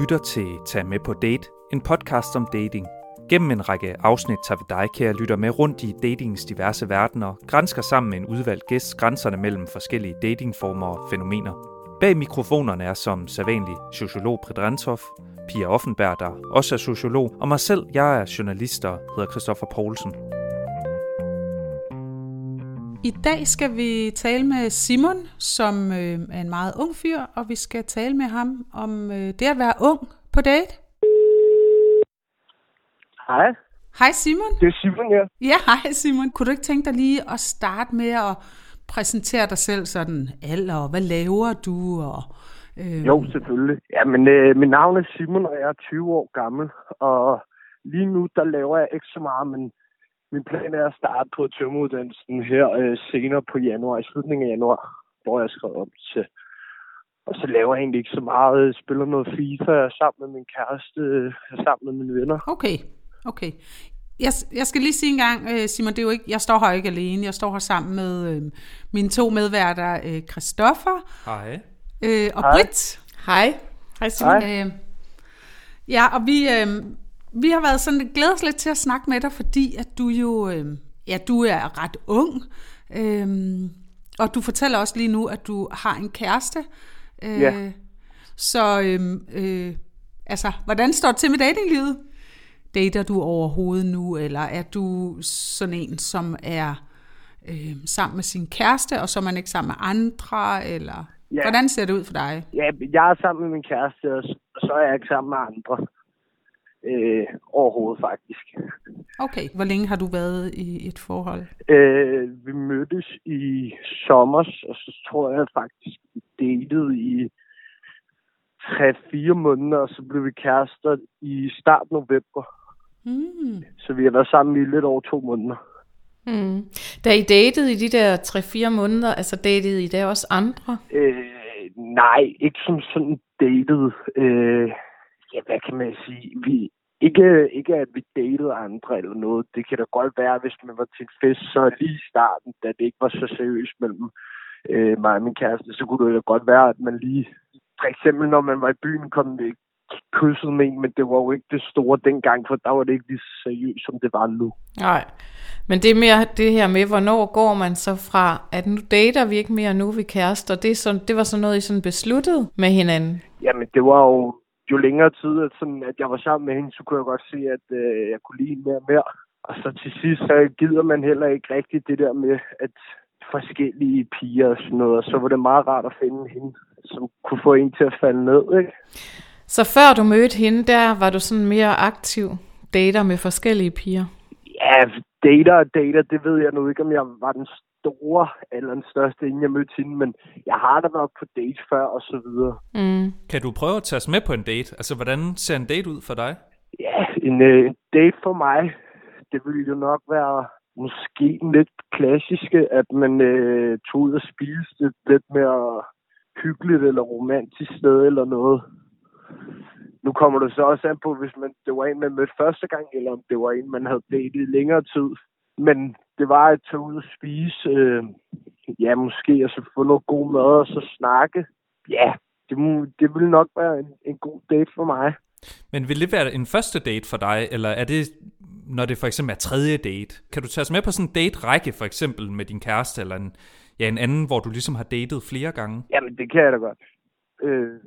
lytter til Tag med på date, en podcast om dating. Gennem en række afsnit tager vi dig, kære lytter, med rundt i datingens diverse verdener, grænsker sammen med en udvalgt gæst grænserne mellem forskellige datingformer og fænomener. Bag mikrofonerne er som sædvanlig sociolog Predrantov, Pia Offenberg, der også er sociolog, og mig selv, jeg er journalist og hedder Christoffer Poulsen. I dag skal vi tale med Simon, som øh, er en meget ung fyr, og vi skal tale med ham om øh, det at være ung på date. Hej, Hej Simon. det er Simon her. Ja, hej Simon. Kunne du ikke tænke dig lige at starte med at præsentere dig selv sådan alder, og hvad laver du? Og, øh, Jo, selvfølgelig. Ja, men øh, mit navn er Simon, og jeg er 20 år gammel. Og lige nu, der laver jeg ikke så meget, men min plan er at starte på tømmeruddannelsen her øh, senere på januar, i slutningen af januar, hvor jeg skrev om til. Og så laver jeg egentlig ikke så meget. Jeg spiller noget FIFA sammen med min kæreste, øh, sammen med mine venner. Okay, okay. Jeg, jeg skal lige sige en gang, øh, Simon, det er jo ikke, jeg står her ikke alene. Jeg står her sammen med øh, mine to medværter, øh, Christoffer Hej. øh, og Hej. Britt. Hej. Hej Simon. Hej. Øh, ja, og vi, øh, vi har været sådan lidt, glædet os lidt til at snakke med dig, fordi at du jo, øh, ja, du er ret ung, øh, og du fortæller også lige nu, at du har en kæreste. Øh, Ja. Så, øh, øh, altså, hvordan står det til med datinglivet? Dater du overhovedet nu, eller er du sådan en, som er øh, sammen med sin kæreste, og så er man ikke sammen med andre, eller Ja. hvordan ser det ud for dig? Ja, jeg er sammen med min kæreste, og så er jeg ikke sammen med andre. Øh, overhovedet, faktisk. Okay, hvor længe har du været i et forhold? Øh, vi mødtes i sommer, og så tror jeg faktisk, vi datede i 3-4 måneder, og så blev vi kærester i start november. Mm. Så vi har været sammen i lidt over to måneder. Mm. Da I datede i de der 3-4 måneder, altså datede I der også andre? Øh, nej, ikke som sådan datet. Øh, ja, hvad kan man sige? Vi, ikke, ikke at vi datede andre eller noget. Det kan da godt være, hvis man var til en fest, så lige i starten, da det ikke var så seriøst mellem øh, mig og min kæreste, så kunne det da godt være, at man lige... For eksempel, når man var i byen, kom det kysset med en, men det var jo ikke det store dengang, for der var det ikke lige så seriøst, som det var nu. Nej. Men det er mere det her med, hvornår går man så fra, at nu dater vi ikke mere, nu er vi kærester. Det, er sådan, det var sådan noget, I sådan besluttede med hinanden. Jamen, det var jo, jo længere tid, at, sådan, at jeg var sammen med hende, så kunne jeg godt se, at øh, jeg kunne lide mere og mere. Og så til sidst, så gider man heller ikke rigtigt det der med, at forskellige piger og sådan noget. Og så var det meget rart at finde hende, som kunne få en til at falde ned, ikke? Så før du mødte hende, der var du sådan mere aktiv dater med forskellige piger. Ja, dater og dater, det ved jeg nu ikke, om jeg var den store eller den største, inden jeg mødte hende, men jeg har da været på date før og så videre. Mm. Kan du prøve at tage os med på en date? Altså, hvordan ser en date ud for dig? Ja, en, øh, en date for mig, det ville jo nok være måske lidt klassiske, at man øh, tog ud og spiste lidt mere hyggeligt eller romantisk sted eller noget. Nu kommer det så også an på, hvis man, det var en, man mødte første gang, eller om det var en, man havde datet i længere tid. Men det var at tage ud og spise, øh, ja, måske, og så få noget god mad, og så snakke. Ja, det, det ville nok være en, en god date for mig. Men vil det være en første date for dig, eller er det, når det for eksempel er tredje date? Kan du tage os med på sådan en date-række, for eksempel med din kæreste, eller en, ja, en anden, hvor du ligesom har datet flere gange? Jamen, det kan jeg da godt. Øh,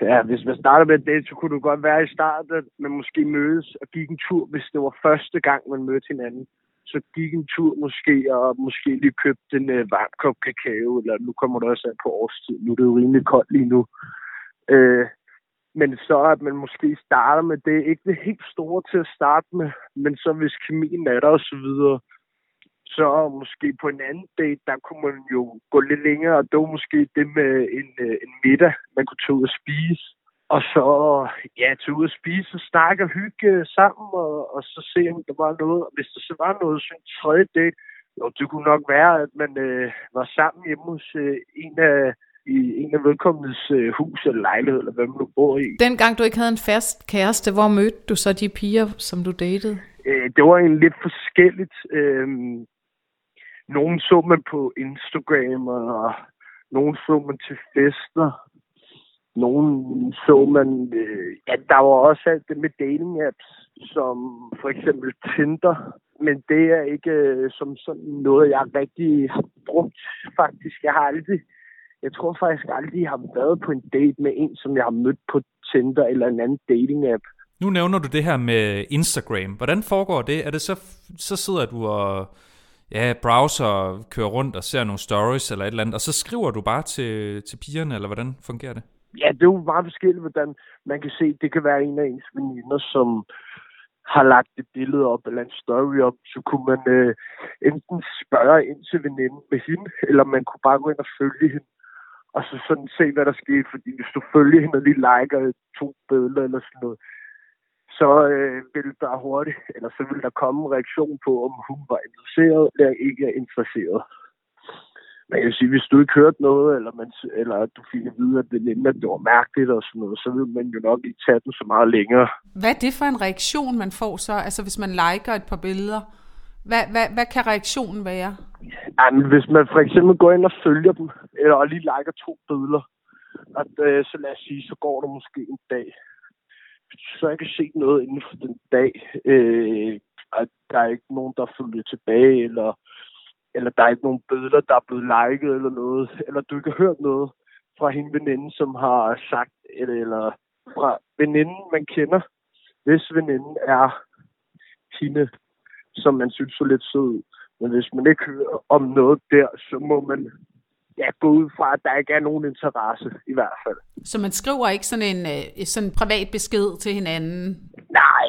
ja, hvis man starter med en date, så kunne det godt være i starten, at man måske mødes og gik en tur, hvis det var første gang, man mødte hinanden. Så gik en tur måske, og måske lige købte en øh, varm kop kakao, eller nu kommer det også an på årstid. Nu er det jo rimelig koldt lige nu. Øh, men så at man måske starter med det, ikke det helt store til at starte med, men så hvis kemien er der og så videre, så måske på en anden date, der kunne man jo gå lidt længere, og det var måske det med en, øh, en middag, man kunne tage ud og spise. Og så, ja, tage ud og spise og snakke og hygge sammen, og, og så se, om der var noget. Og hvis der så var noget, så en tredje date, jo, det kunne nok være, at man øh, var sammen hjemme hos øh, en af i en af vedkommendes øh, hus eller lejlighed, eller hvad man nu bor i. Dengang du ikke havde en fast kæreste, hvor mødte du så de piger, som du datede? Øh, det var egentlig lidt forskelligt. Øh, nogen så man på Instagram, og nogen så man til fester nogen så man, øh, at der var også alt det med dating apps, som for eksempel Tinder, men det er ikke øh, som sådan noget, jeg rigtig har brugt faktisk. Jeg har aldrig, jeg tror faktisk aldrig, jeg har været på en date med en, som jeg har mødt på Tinder eller en anden dating app. Nu nævner du det her med Instagram. Hvordan foregår det? Er det så, så sidder du og ja, browser, kører rundt og ser nogle stories eller et eller andet, og så skriver du bare til, til pigerne, eller hvordan fungerer det? Ja, det er jo meget forskelligt, hvordan man kan se, det kan være en af ens veninder, som har lagt et billede op eller en story op, så kunne man øh, enten spørge ind til veninden med hende, eller man kunne bare gå ind og følge hende, og så sådan se, hvad der skete, fordi hvis du følger hende og lige liker to billeder eller sådan noget, så øh, vil der hurtigt, eller så vil der komme en reaktion på, om hun var interesseret eller ikke er interesseret. Jeg vil sige, hvis du ikke hørte noget, eller, man, eller du fik at vide, at det, at det var mærkeligt og sådan noget, så vil man jo nok ikke tage den så meget længere. Hvad er det for en reaktion, man får så? Altså hvis man liker et par billeder, hvad, hvad, hvad kan reaktionen være? Jamen, hvis man for eksempel går ind og følger dem, eller og lige liker to billeder, at, øh, så lad os sige, så går der måske en dag. Så jeg kan se noget inden for den dag, øh, at der er ikke nogen, der følger tilbage, eller eller der er ikke nogen billeder, der er blevet liket eller noget, eller du ikke har hørt noget fra hende veninde, som har sagt, eller, eller fra veninden, man kender, hvis veninden er hende, som man synes så lidt sød Men hvis man ikke hører om noget der, så må man ja, gå ud fra, at der ikke er nogen interesse i hvert fald. Så man skriver ikke sådan en øh, sådan privat besked til hinanden? Nej,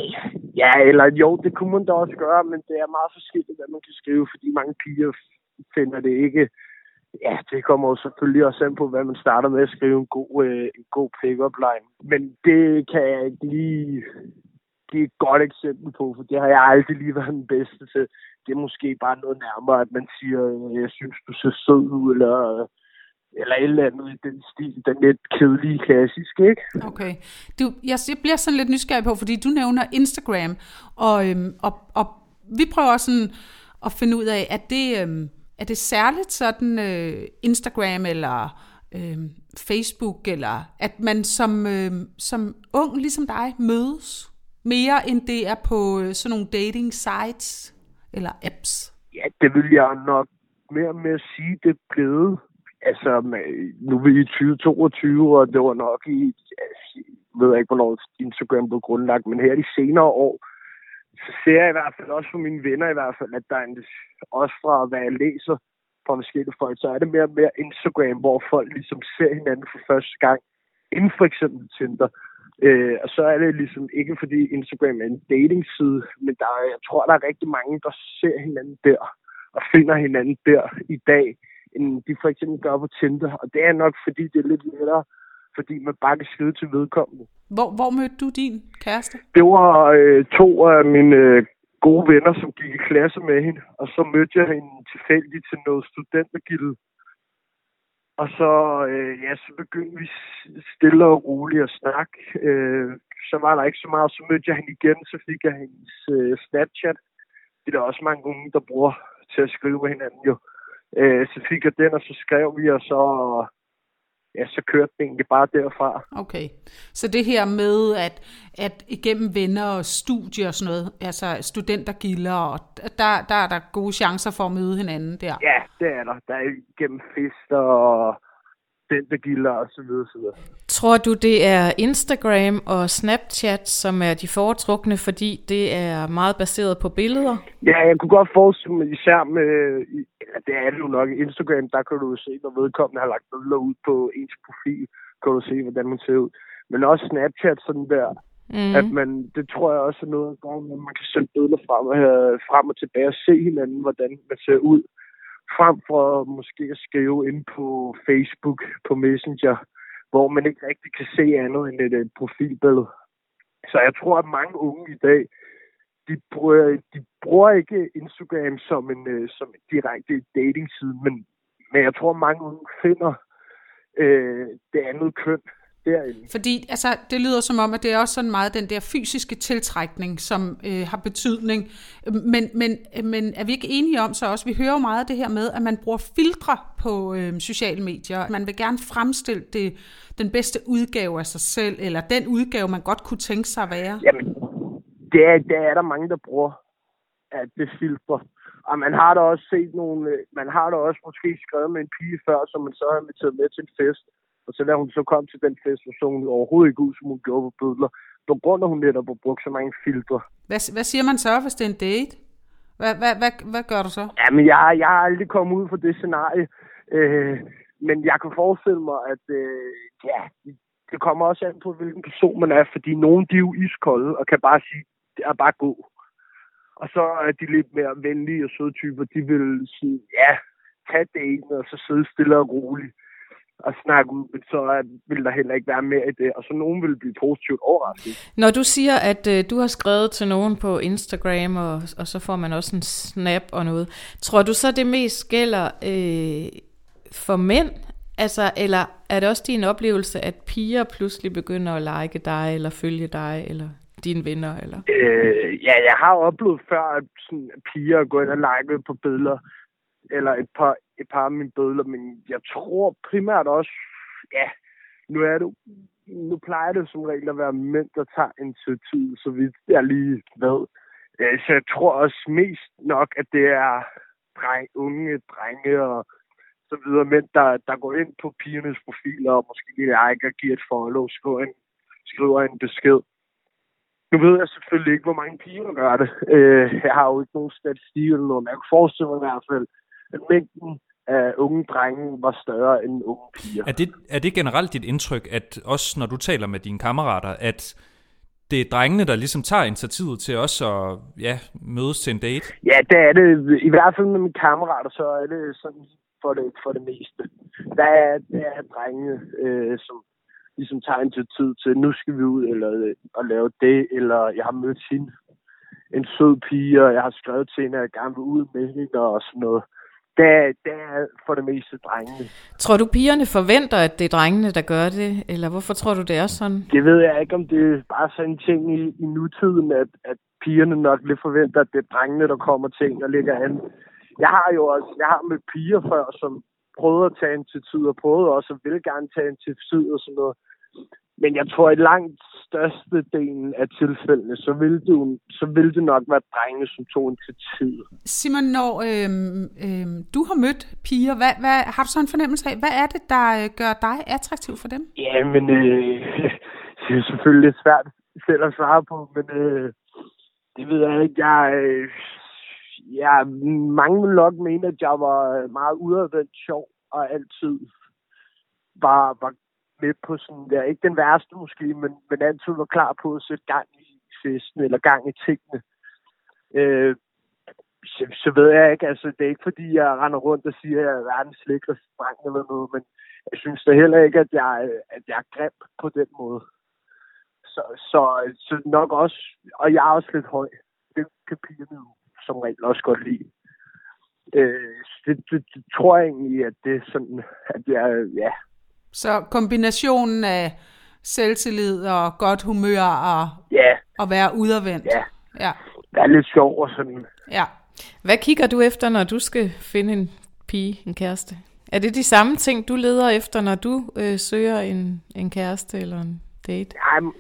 ja, eller jo, det kunne man da også gøre, men det er meget forskelligt, hvad man kan skrive, fordi mange piger finder det ikke Ja, det kommer jo selvfølgelig også an på, hvad man starter med at skrive en god, øh, en god pick-up line. Men det kan jeg ikke lige give et godt eksempel på, for det har jeg aldrig lige været den bedste til. Det er måske bare noget nærmere, at man siger, øh, jeg synes, du ser sød ud, eller, eller et eller andet i den stil, den lidt kedelige klassisk, ikke? Okay. Du, jeg, jeg bliver sådan lidt nysgerrig på, fordi du nævner Instagram, og, øhm, og, og vi prøver sådan at finde ud af, at det, øhm, er det særligt sådan øh, Instagram eller øh, Facebook, eller at man som, øh, som ung, ligesom dig, mødes mere end det er på øh, sådan nogle dating sites eller apps? Ja, det vil jeg nok mere med at sige, det er blevet. Altså, nu er vi i 2022, og det var nok i, altså, jeg ved ikke, hvornår Instagram blev grundlagt, men her de senere år, så ser jeg i hvert fald også for mine venner i hvert fald, at der er en, også fra hvad jeg læser fra forskellige folk, så er det mere og mere Instagram, hvor folk ligesom ser hinanden for første gang, inden for eksempel Tinder. Øh, og så er det ligesom ikke fordi Instagram er en datingside, men der jeg tror, der er rigtig mange, der ser hinanden der, og finder hinanden der i dag, end de for eksempel gør på Tinder. Og det er nok fordi, det er lidt lettere, fordi man bare kan skrive til vedkommende. Hvor, hvor mødte du din kæreste? Det var øh, to af mine øh, gode venner, som gik i klasse med hende, og så mødte jeg hende tilfældigt til noget studentergilde. Og så, øh, ja, så begyndte vi stille og roligt at snakke. Øh, så var der ikke så meget. Så mødte jeg hende igen, så fik jeg hendes øh, Snapchat. Det er der også mange unge, der bruger til at skrive med hinanden jo. Øh, så fik jeg den, og så skrev vi, og så ja, så kørte det egentlig bare derfra. Okay, så det her med, at, at igennem venner og studier og sådan noget, altså studentergilder, og der, der er der gode chancer for at møde hinanden der? Ja, det er der. Der er igennem fester og studentergilder og så videre, så videre. Tror du, det er Instagram og Snapchat, som er de foretrukne, fordi det er meget baseret på billeder? Ja, jeg kunne godt forestille mig, især med, ja, det er det jo nok, Instagram, der kan du se, når vedkommende har lagt billeder ud på ens profil, kan du se, hvordan man ser ud. Men også Snapchat, sådan der, mm. at man, det tror jeg også er noget, at man kan sende billeder frem og, frem og tilbage og se hinanden, hvordan man ser ud frem for måske at skrive ind på Facebook, på Messenger, hvor man ikke rigtig kan se andet end et, et profilbillede. Så jeg tror, at mange unge i dag, de bruger, de bruger ikke Instagram som en, øh, som en direkte dating-side, men, men jeg tror, at mange unge finder øh, det andet køn derinde. Fordi altså, det lyder som om, at det er også sådan meget den der fysiske tiltrækning, som øh, har betydning. Men, men, men er vi ikke enige om så også, vi hører jo meget af det her med, at man bruger filtre på øh, sociale medier. Man vil gerne fremstille det, den bedste udgave af sig selv, eller den udgave, man godt kunne tænke sig at være. Jamen, det er, det er der mange, der bruger, at det filtre. Og man har da også set nogle, øh, man har da også måske skrevet med en pige før, som man så har inviteret med til en fest. Og så da hun så kom til den fest, så hun overhovedet ikke ud, som hun gjorde på bødler. På grund af, hun netop har brugt så mange filtre. Hvad, hvad siger man så, hvis det er en date? Hvad, hvad, hvad, hvad gør du så? Jamen, jeg, jeg har aldrig kommet ud for det scenarie. Øh, men jeg kan forestille mig, at øh, ja, det kommer også an på, hvilken person man er. Fordi nogen, de er jo iskolde og kan bare sige, det er bare god. Og så er de lidt mere venlige og søde typer. De vil sige, ja, tag det og så sidde stille og roligt og snakke ud, så vil der heller ikke være mere i det, og så nogen vil blive positivt overrasket. Når du siger, at øh, du har skrevet til nogen på Instagram, og, og så får man også en snap og noget, tror du så, det mest gælder øh, for mænd? Altså, eller er det også din oplevelse, at piger pludselig begynder at like dig, eller følge dig, eller dine venner? Eller? Øh, ja, jeg har oplevet før, at sådan, piger går ind og like på billeder, eller et par, et par af mine bødler, men jeg tror primært også, ja, nu er det nu plejer det som regel at være mænd, der tager initiativ, så vidt jeg lige ved. Øh, så jeg tror også mest nok, at det er dreng, unge drenge og så videre mænd, der, der går ind på pigernes profiler og måske ikke og giver et follow, skriver en, skriver en besked. Nu ved jeg selvfølgelig ikke, hvor mange piger der gør det. Øh, jeg har jo ikke nogen statistik eller noget, men jeg kan forestille mig i hvert fald, mængden af unge drenge var større end unge piger. Er det, er det generelt dit indtryk, at også når du taler med dine kammerater, at det er drengene, der ligesom tager initiativet til også at ja, mødes til en date? Ja, det er det. I hvert fald med mine kammerater, så er det sådan for det, for det meste. Der er, der er drenge, øh, som ligesom tager initiativ til, nu skal vi ud eller, og lave det, eller jeg har mødt hende, en sød pige, og jeg har skrevet til hende, at jeg gerne vil ud med hende og sådan noget det, det er for det meste drengene. Tror du, pigerne forventer, at det er drengene, der gør det? Eller hvorfor tror du, det er sådan? Det ved jeg ikke, om det er bare sådan en ting i, i nutiden, at, at pigerne nok lidt forventer, at det er drengene, der kommer ting og ligger an. Jeg har jo også, jeg har med piger før, som prøvede at tage tid, og prøvede også at vil gerne tage tid og sådan noget. Men jeg tror, at langt største delen af tilfældene, så vil det, så vil det nok være drenge, som tog tid. Simon, når øhm, øhm, du har mødt piger, hvad, hvad, har du så en fornemmelse af, hvad er det, der øh, gør dig attraktiv for dem? Ja, men øh, det er selvfølgelig lidt svært selv at svare på, men øh, det ved jeg ikke. Jeg, øh, jeg, mange vil nok mene, at jeg var meget udadvendt sjov og altid var, var med på sådan, ja, ikke den værste måske, men, men altid var klar på at sætte gang i festen eller gang i tingene. Øh, så, så ved jeg ikke, altså det er ikke fordi, jeg render rundt og siger, at jeg er verdens lækreste dreng eller noget, men jeg synes da heller ikke, at jeg, at jeg er grim på den måde. Så, så, så nok også, og jeg er også lidt høj. Det kan pigerne jo som regel også godt lide. Øh, det, det, det, tror jeg egentlig, at det er sådan, at jeg, ja, så kombinationen af selvtillid og godt humør og, ja. og være udadvendt. Ja. ja. Det er lidt sjov og sådan. Ja. Hvad kigger du efter, når du skal finde en pige, en kæreste? Er det de samme ting, du leder efter, når du øh, søger en, en kæreste eller en date? Nej,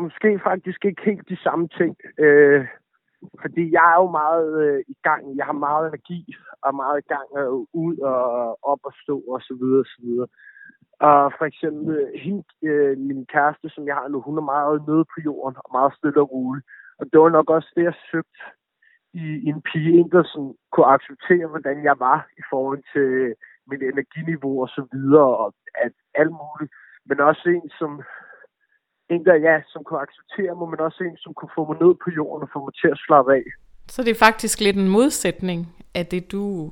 måske faktisk ikke helt de samme ting. Øh, fordi jeg er jo meget øh, i gang. Jeg har meget energi og meget i gang øh, ud og op og stå og så videre og så videre. Og for eksempel øh, hende, øh, min kæreste, som jeg har nu, hun er meget nede på jorden og meget stille og rolig. Og det var nok også det, jeg søgte i, i en pige, en, der sådan, kunne acceptere, hvordan jeg var i forhold til øh, mit energiniveau og så videre, og at alt muligt. Men også en, som, en der, ja, som kunne acceptere mig, men også en, som kunne få mig ned på jorden og få mig til at slappe af. Så det er faktisk lidt en modsætning af det, du,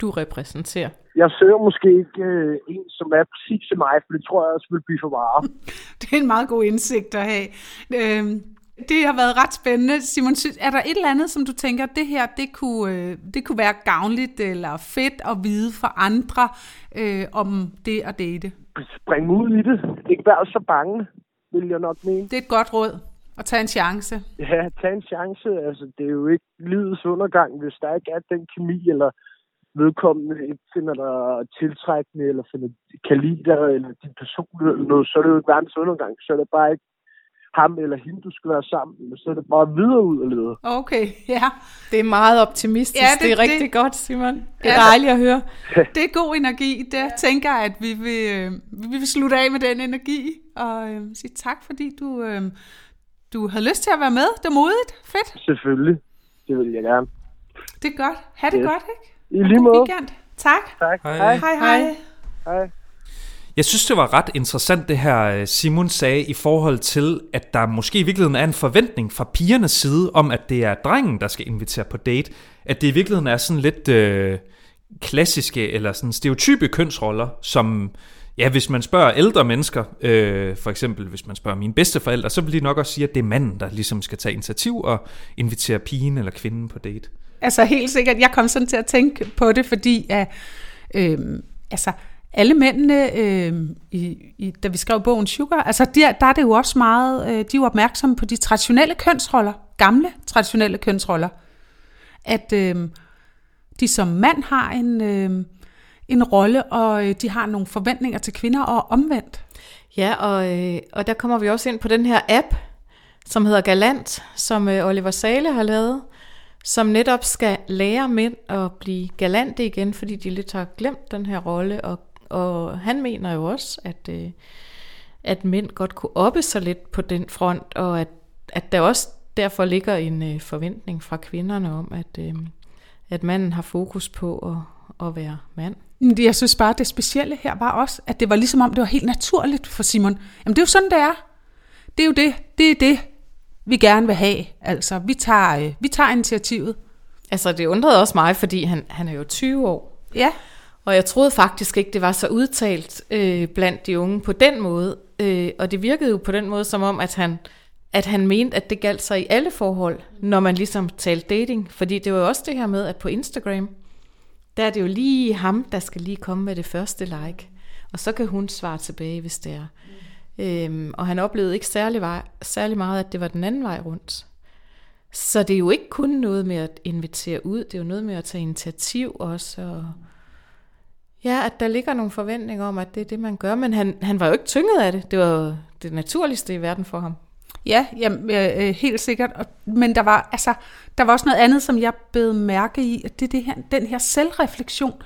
du repræsenterer? Jeg søger måske ikke øh, en, som er præcis til mig, for det tror jeg også vil blive for meget. det er en meget god indsigt at have. Øh, det har været ret spændende. Simon, er der et eller andet, som du tænker, det her, det kunne, øh, det kunne være gavnligt eller fedt at vide for andre øh, om det at date? springe ud i det. Ikke være så bange, vil jeg nok mene. Det er et godt råd at tage en chance. Ja, tag en chance. Altså, det er jo ikke livets undergang, hvis der ikke er den kemi, eller vedkommende ikke finder dig tiltrækkende, eller finder, kan lide dig, eller din personlighed, eller noget, så er det jo ikke verdens undergang. Så er det bare ikke ham eller hende, du skal være sammen med. Så er det bare videre ud og lede. Okay, ja. Det er meget optimistisk. Ja, Ja, det- det, er rigtig det- godt, Simon. Det er Ja. dejligt at høre. Det er god energi. Det tænker jeg, at vi vil, øh, vi vil slutte af med den energi og øh, sige tak, fordi du, øh, du havde lyst til at være med. Det er modigt. Fedt. Selvfølgelig. Det vil jeg gerne. Det er godt. Ha' det Yes. godt, ikke? I Og lige god måde. weekend. Tak. Tak. Hej. Hej. Hej, hej. Hej. Hej. Jeg synes, det var ret interessant, det her øh, Simon sagde, i forhold til, at der måske i virkeligheden er en forventning fra pigernes side, om at det er drengen, der skal invitere på date. At det i virkeligheden er sådan lidt øh, klassiske, eller sådan stereotype kønsroller, som, ja, hvis man spørger ældre mennesker, øh, for eksempel hvis man spørger mine bedsteforældre, så vil de nok også sige, at det er manden, der ligesom skal tage initiativ og invitere pigen eller kvinden på date. Altså helt sikkert, jeg kom sådan til at tænke på det, fordi at, øh, altså, alle mændene, øh, i, i, da vi skrev bogen Sugar, altså der, der er det jo også meget, øh, de er jo opmærksomme på de traditionelle kønsroller, gamle traditionelle kønsroller. At øh, de som mand har en, øh, en rolle, og øh, de har nogle forventninger til kvinder, og omvendt. Ja, og, øh, og der kommer vi også ind på den her app, som hedder Galant, som øh, Oliver Sale har lavet, som netop skal lære mænd at blive galante igen, fordi de lidt har glemt den her rolle, og, og han mener jo også, at, øh, at mænd godt kunne oppe sig lidt på den front, og at, at der også derfor ligger en øh, forventning fra kvinderne om, at, øh, at manden har fokus på at, at være mand. Men Jeg synes bare, det specielle her var også, at det var ligesom om, det var helt naturligt for Simon. Jamen det er jo sådan, det er. Det er jo det, det er det, vi gerne vil have. Altså, vi tager, øh, vi tager initiativet. Altså, det undrede også mig, fordi han, han er jo 20 år. Ja, Og jeg troede faktisk ikke, det var så udtalt øh, blandt de unge på den måde. Øh, og det virkede jo på den måde, som om, at han, at han mente, at det galt sig i alle forhold, når man ligesom talte dating. Fordi det var jo også det her med, at på Instagram, der er det jo lige ham, der skal lige komme med det første like. Og så kan hun svare tilbage, hvis det er. Øhm, og han oplevede ikke særlig, vej, særlig meget, at det var den anden vej rundt. Så det er jo ikke kun noget med at invitere ud, det er jo noget med at tage initiativ også. Og ja, at der ligger nogle forventninger om, at det er det, man gør. Men han, han var jo ikke tynget af det. Det var jo det naturligste i verden for ham. ja jamen, øh, øh helt sikkert. Men der var, altså, der var også noget andet, som jeg bed mærke i, at det er det her, den her selvreflektion.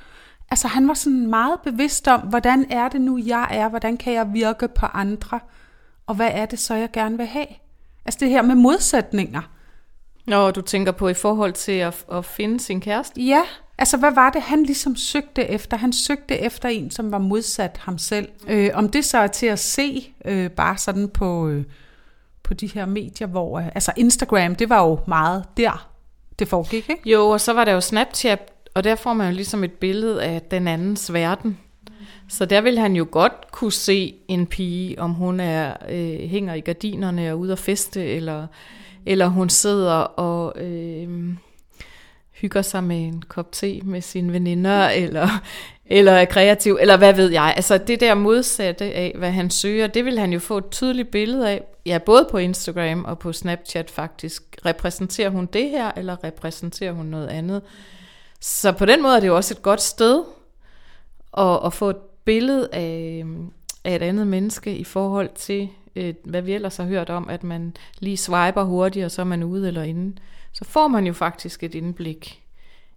Altså han var sådan meget bevidst om, hvordan er det nu, jeg er? Hvordan kan jeg virke på andre? Og hvad er det så, jeg gerne vil have? Altså det her med modsætninger. Når du tænker på i forhold til at, at finde sin kæreste. Ja, altså hvad var det, han ligesom søgte efter? Han søgte efter en, som var modsat ham selv. Øh, om det så er til at se, øh, bare sådan på, øh, på de her medier, hvor... Øh, altså Instagram, det var jo meget der, det foregik, ikke? Jo, og så var der jo Snapchat, og der får man jo ligesom et billede af den andens verden. Så der vil han jo godt kunne se en pige, om hun er øh, hænger i gardinerne og ude at feste, eller, eller hun sidder og øh, hygger sig med en kop te med sine veninder, eller, eller er kreativ, eller hvad ved jeg. Altså det der modsatte af, hvad han søger, det vil han jo få et tydeligt billede af, ja, både på Instagram og på Snapchat faktisk. Repræsenterer hun det her, eller repræsenterer hun noget andet? Så på den måde er det jo også et godt sted at, at få et billede af, af et andet menneske i forhold til, øh, hvad vi ellers har hørt om, at man lige swiper hurtigt, og så er man ude eller inde. Så får man jo faktisk et indblik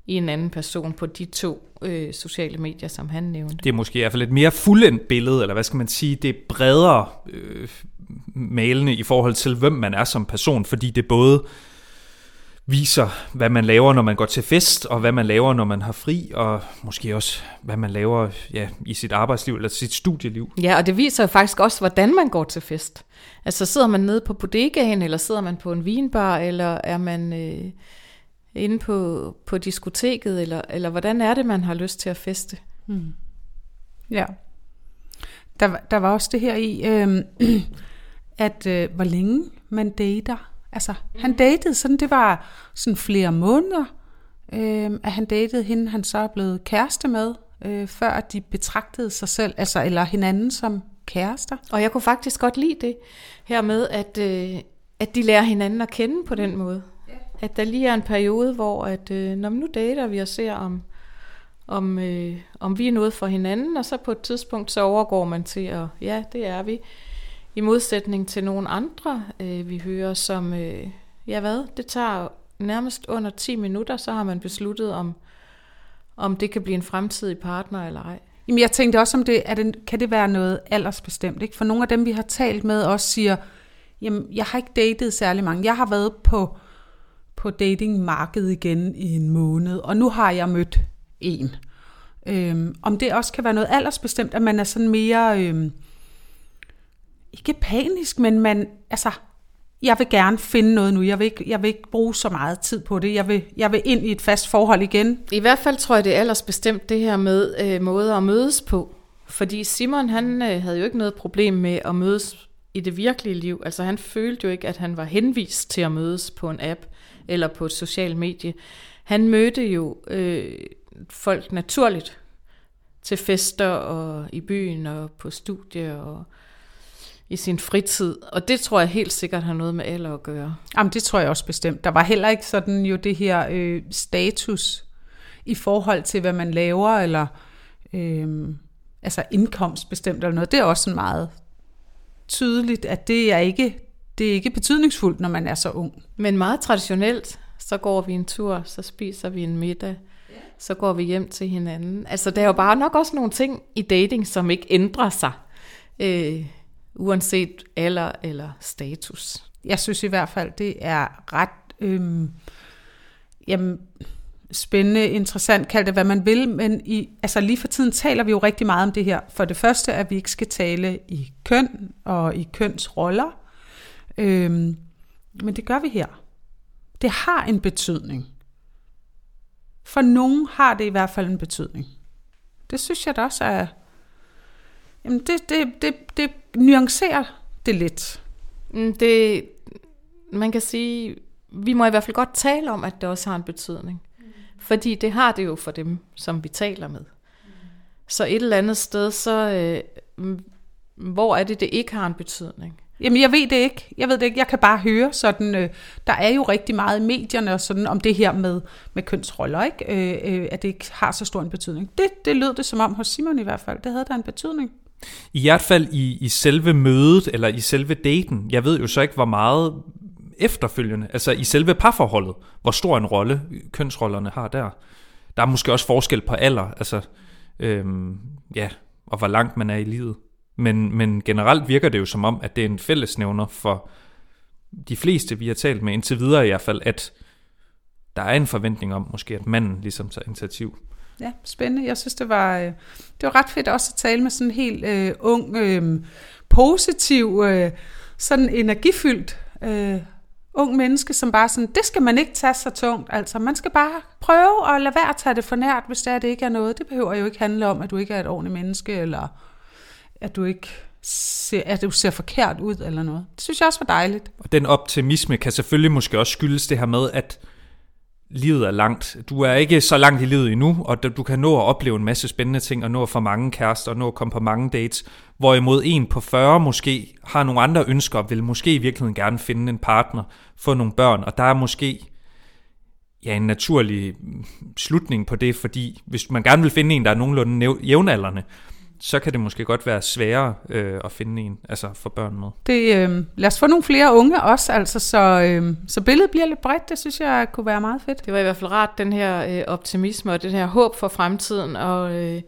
i en anden person på de to øh, sociale medier, som han nævnte. Det er måske i hvert fald et mere fuldendt billede, eller hvad skal man sige, det er bredere øh, malende i forhold til, hvem man er som person, fordi det både viser, hvad man laver, når man går til fest, og hvad man laver, når man har fri, og måske også, hvad man laver ja, i sit arbejdsliv eller sit studieliv. Ja, og det viser jo faktisk også, hvordan man går til fest. Altså sidder man nede på bodegaen, eller sidder man på en vinbar, eller er man øh, inde på, på diskoteket, eller, eller hvordan er det, man har lyst til at feste? Ja. Der, var- der var også det her i, øh, at øh, hvor længe man dater. Altså, han datede sådan, det var sådan flere måneder, øh, at han datede hende, han så er blevet kæreste med. øh, før de betragtede sig selv, altså eller hinanden som kærester. Og jeg kunne faktisk godt lide det her med, at, øh, at de lærer hinanden at kende på den måde. Ja. At der lige er en periode, hvor at, øh, når nu dater vi og ser, om, om, øh, om vi er noget for hinanden, og så på et tidspunkt, så overgår man til, at ja, det er vi. I modsætning til nogle andre, øh, vi hører, som, øh, ja hvad, det tager nærmest under 10 minutter, så har man besluttet, om, om det kan blive en fremtidig partner eller ej. Jamen jeg tænkte også, om det, er det, kan det være noget aldersbestemt? Ikke? For nogle af dem, vi har talt med, også siger, jamen jeg har ikke datet særlig mange. Jeg har været på, på datingmarkedet igen i en måned, og nu har jeg mødt en. Øhm, om det også kan være noget aldersbestemt, at man er sådan mere, øhm, ikke panisk, men man, altså, jeg vil gerne finde noget nu. Jeg vil ikke, jeg vil ikke bruge så meget tid på det. Jeg vil, jeg vil ind i et fast forhold igen. I hvert fald tror jeg, det er aldersbestemt det her med øh, måder at mødes på. Fordi Simon, han øh, havde jo ikke noget problem med at mødes i det virkelige liv. Altså han følte jo ikke, at han var henvist til at mødes på en app eller på et socialt medie. Han mødte jo øh, folk naturligt til fester og i byen og på studie og i sin fritid. Og det tror jeg helt sikkert har noget med alder at gøre. Jamen det tror jeg også bestemt. Der var heller ikke sådan jo det her øh, status i forhold til, hvad man laver, eller øh, altså indkomst bestemt eller noget. Det er også sådan meget tydeligt, at det er ikke det er ikke betydningsfuldt, når man er så ung. Men meget traditionelt, så går vi en tur, så spiser vi en middag, så går vi hjem til hinanden. Altså, der er jo bare nok også nogle ting i dating, som ikke ændrer sig, øh, uanset alder eller status. Jeg synes i hvert fald, det er ret øh, jamen, spændende, interessant, kald det hvad man vil, men i, altså lige for tiden taler vi jo rigtig meget om det her. For det første, at vi ikke skal tale i køn og i kønsroller, øh, men det gør vi her. Det har en betydning. For nogen har det i hvert fald en betydning. Det synes jeg da også er... Jamen det, det, det, det nuancerer det lidt. Mm, det, man kan sige, vi må i hvert fald godt tale om, at det også har en betydning. Mm. Fordi det har det jo for dem, som vi taler med. Mm. Så et eller andet sted, så øh, hvor er det, det ikke har en betydning? Jamen, jeg ved det ikke. Jeg ved det ikke. Jeg kan bare høre sådan, øh, der er jo rigtig meget i medierne og sådan, om det her med, med kønsroller, ikke? Øh, øh, at det ikke har så stor en betydning. Det, det lød det som om hos Simon i hvert fald. Det havde der en betydning. I hvert fald i, i selve mødet, eller i selve daten. Jeg ved jo så ikke, hvor meget efterfølgende, altså i selve parforholdet, hvor stor en rolle kønsrollerne har der. Der er måske også forskel på alder, altså, øhm, ja, og hvor langt man er i livet. Men, men generelt virker det jo som om, at det er en fællesnævner for de fleste, vi har talt med indtil videre i hvert fald, at der er en forventning om måske, at manden ligesom tager initiativ. Ja, spændende. Jeg synes, det var, øh, det var ret fedt også at tale med sådan en helt øh, ung, øh, positiv, øh, sådan energifyldt øh, ung menneske, som bare sådan, det skal man ikke tage så tungt. Altså, man skal bare prøve at lade være at tage det for nært, hvis det, er, det ikke er noget. Det behøver jo ikke handle om, at du ikke er et ordentligt menneske, eller at du ikke ser, at du ser forkert ud eller noget. Det synes jeg også var dejligt. Og den optimisme kan selvfølgelig måske også skyldes det her med, at livet er langt. Du er ikke så langt i livet endnu, og du kan nå at opleve en masse spændende ting, og nå at få mange kærester, og nå at komme på mange dates. Hvorimod en på 40 måske har nogle andre ønsker, og vil måske i virkeligheden gerne finde en partner, få nogle børn, og der er måske ja, en naturlig slutning på det, fordi hvis man gerne vil finde en, der er nogenlunde jævnaldrende, så kan det måske godt være sværere øh, at finde en, altså for børn med. Det, øh, lad os få nogle flere unge også, altså, så, øh, så billedet bliver lidt bredt, det synes jeg kunne være meget fedt. Det var i hvert fald rart, den her øh, optimisme og den her håb for fremtiden, og øh,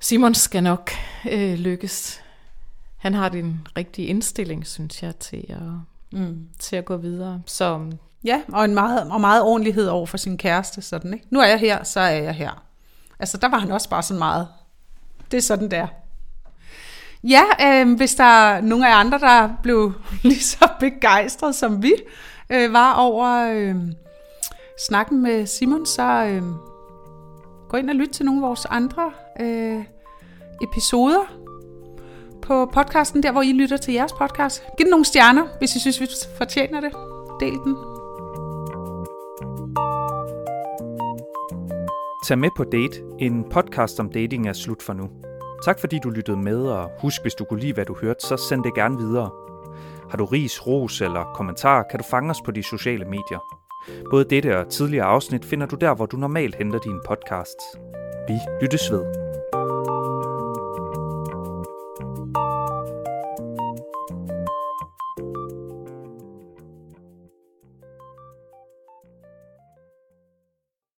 Simon skal nok øh, lykkes. Han har den rigtige indstilling, synes jeg, til at, mm. til at gå videre. Så, ja, og en meget, og meget ordentlighed over for sin kæreste, sådan, ikke? Nu er jeg her, så er jeg her. Altså, der var han også bare sådan meget det er sådan, der. Ja, øh, hvis der er nogle af andre, der blev lige så begejstret, som vi øh, var over øh, snakken med Simon, så øh, gå ind og lyt til nogle af vores andre øh, episoder på podcasten, der hvor I lytter til jeres podcast. Giv den nogle stjerner, hvis I synes, vi fortjener det. Del den. Tag med på Date, en podcast om dating er slut for nu. Tak fordi du lyttede med, og husk, hvis du kunne lide, hvad du hørte, så send det gerne videre. Har du ris, ros eller kommentar, kan du fange os på de sociale medier. Både dette og tidligere afsnit finder du der, hvor du normalt henter dine podcasts. Vi lyttes ved.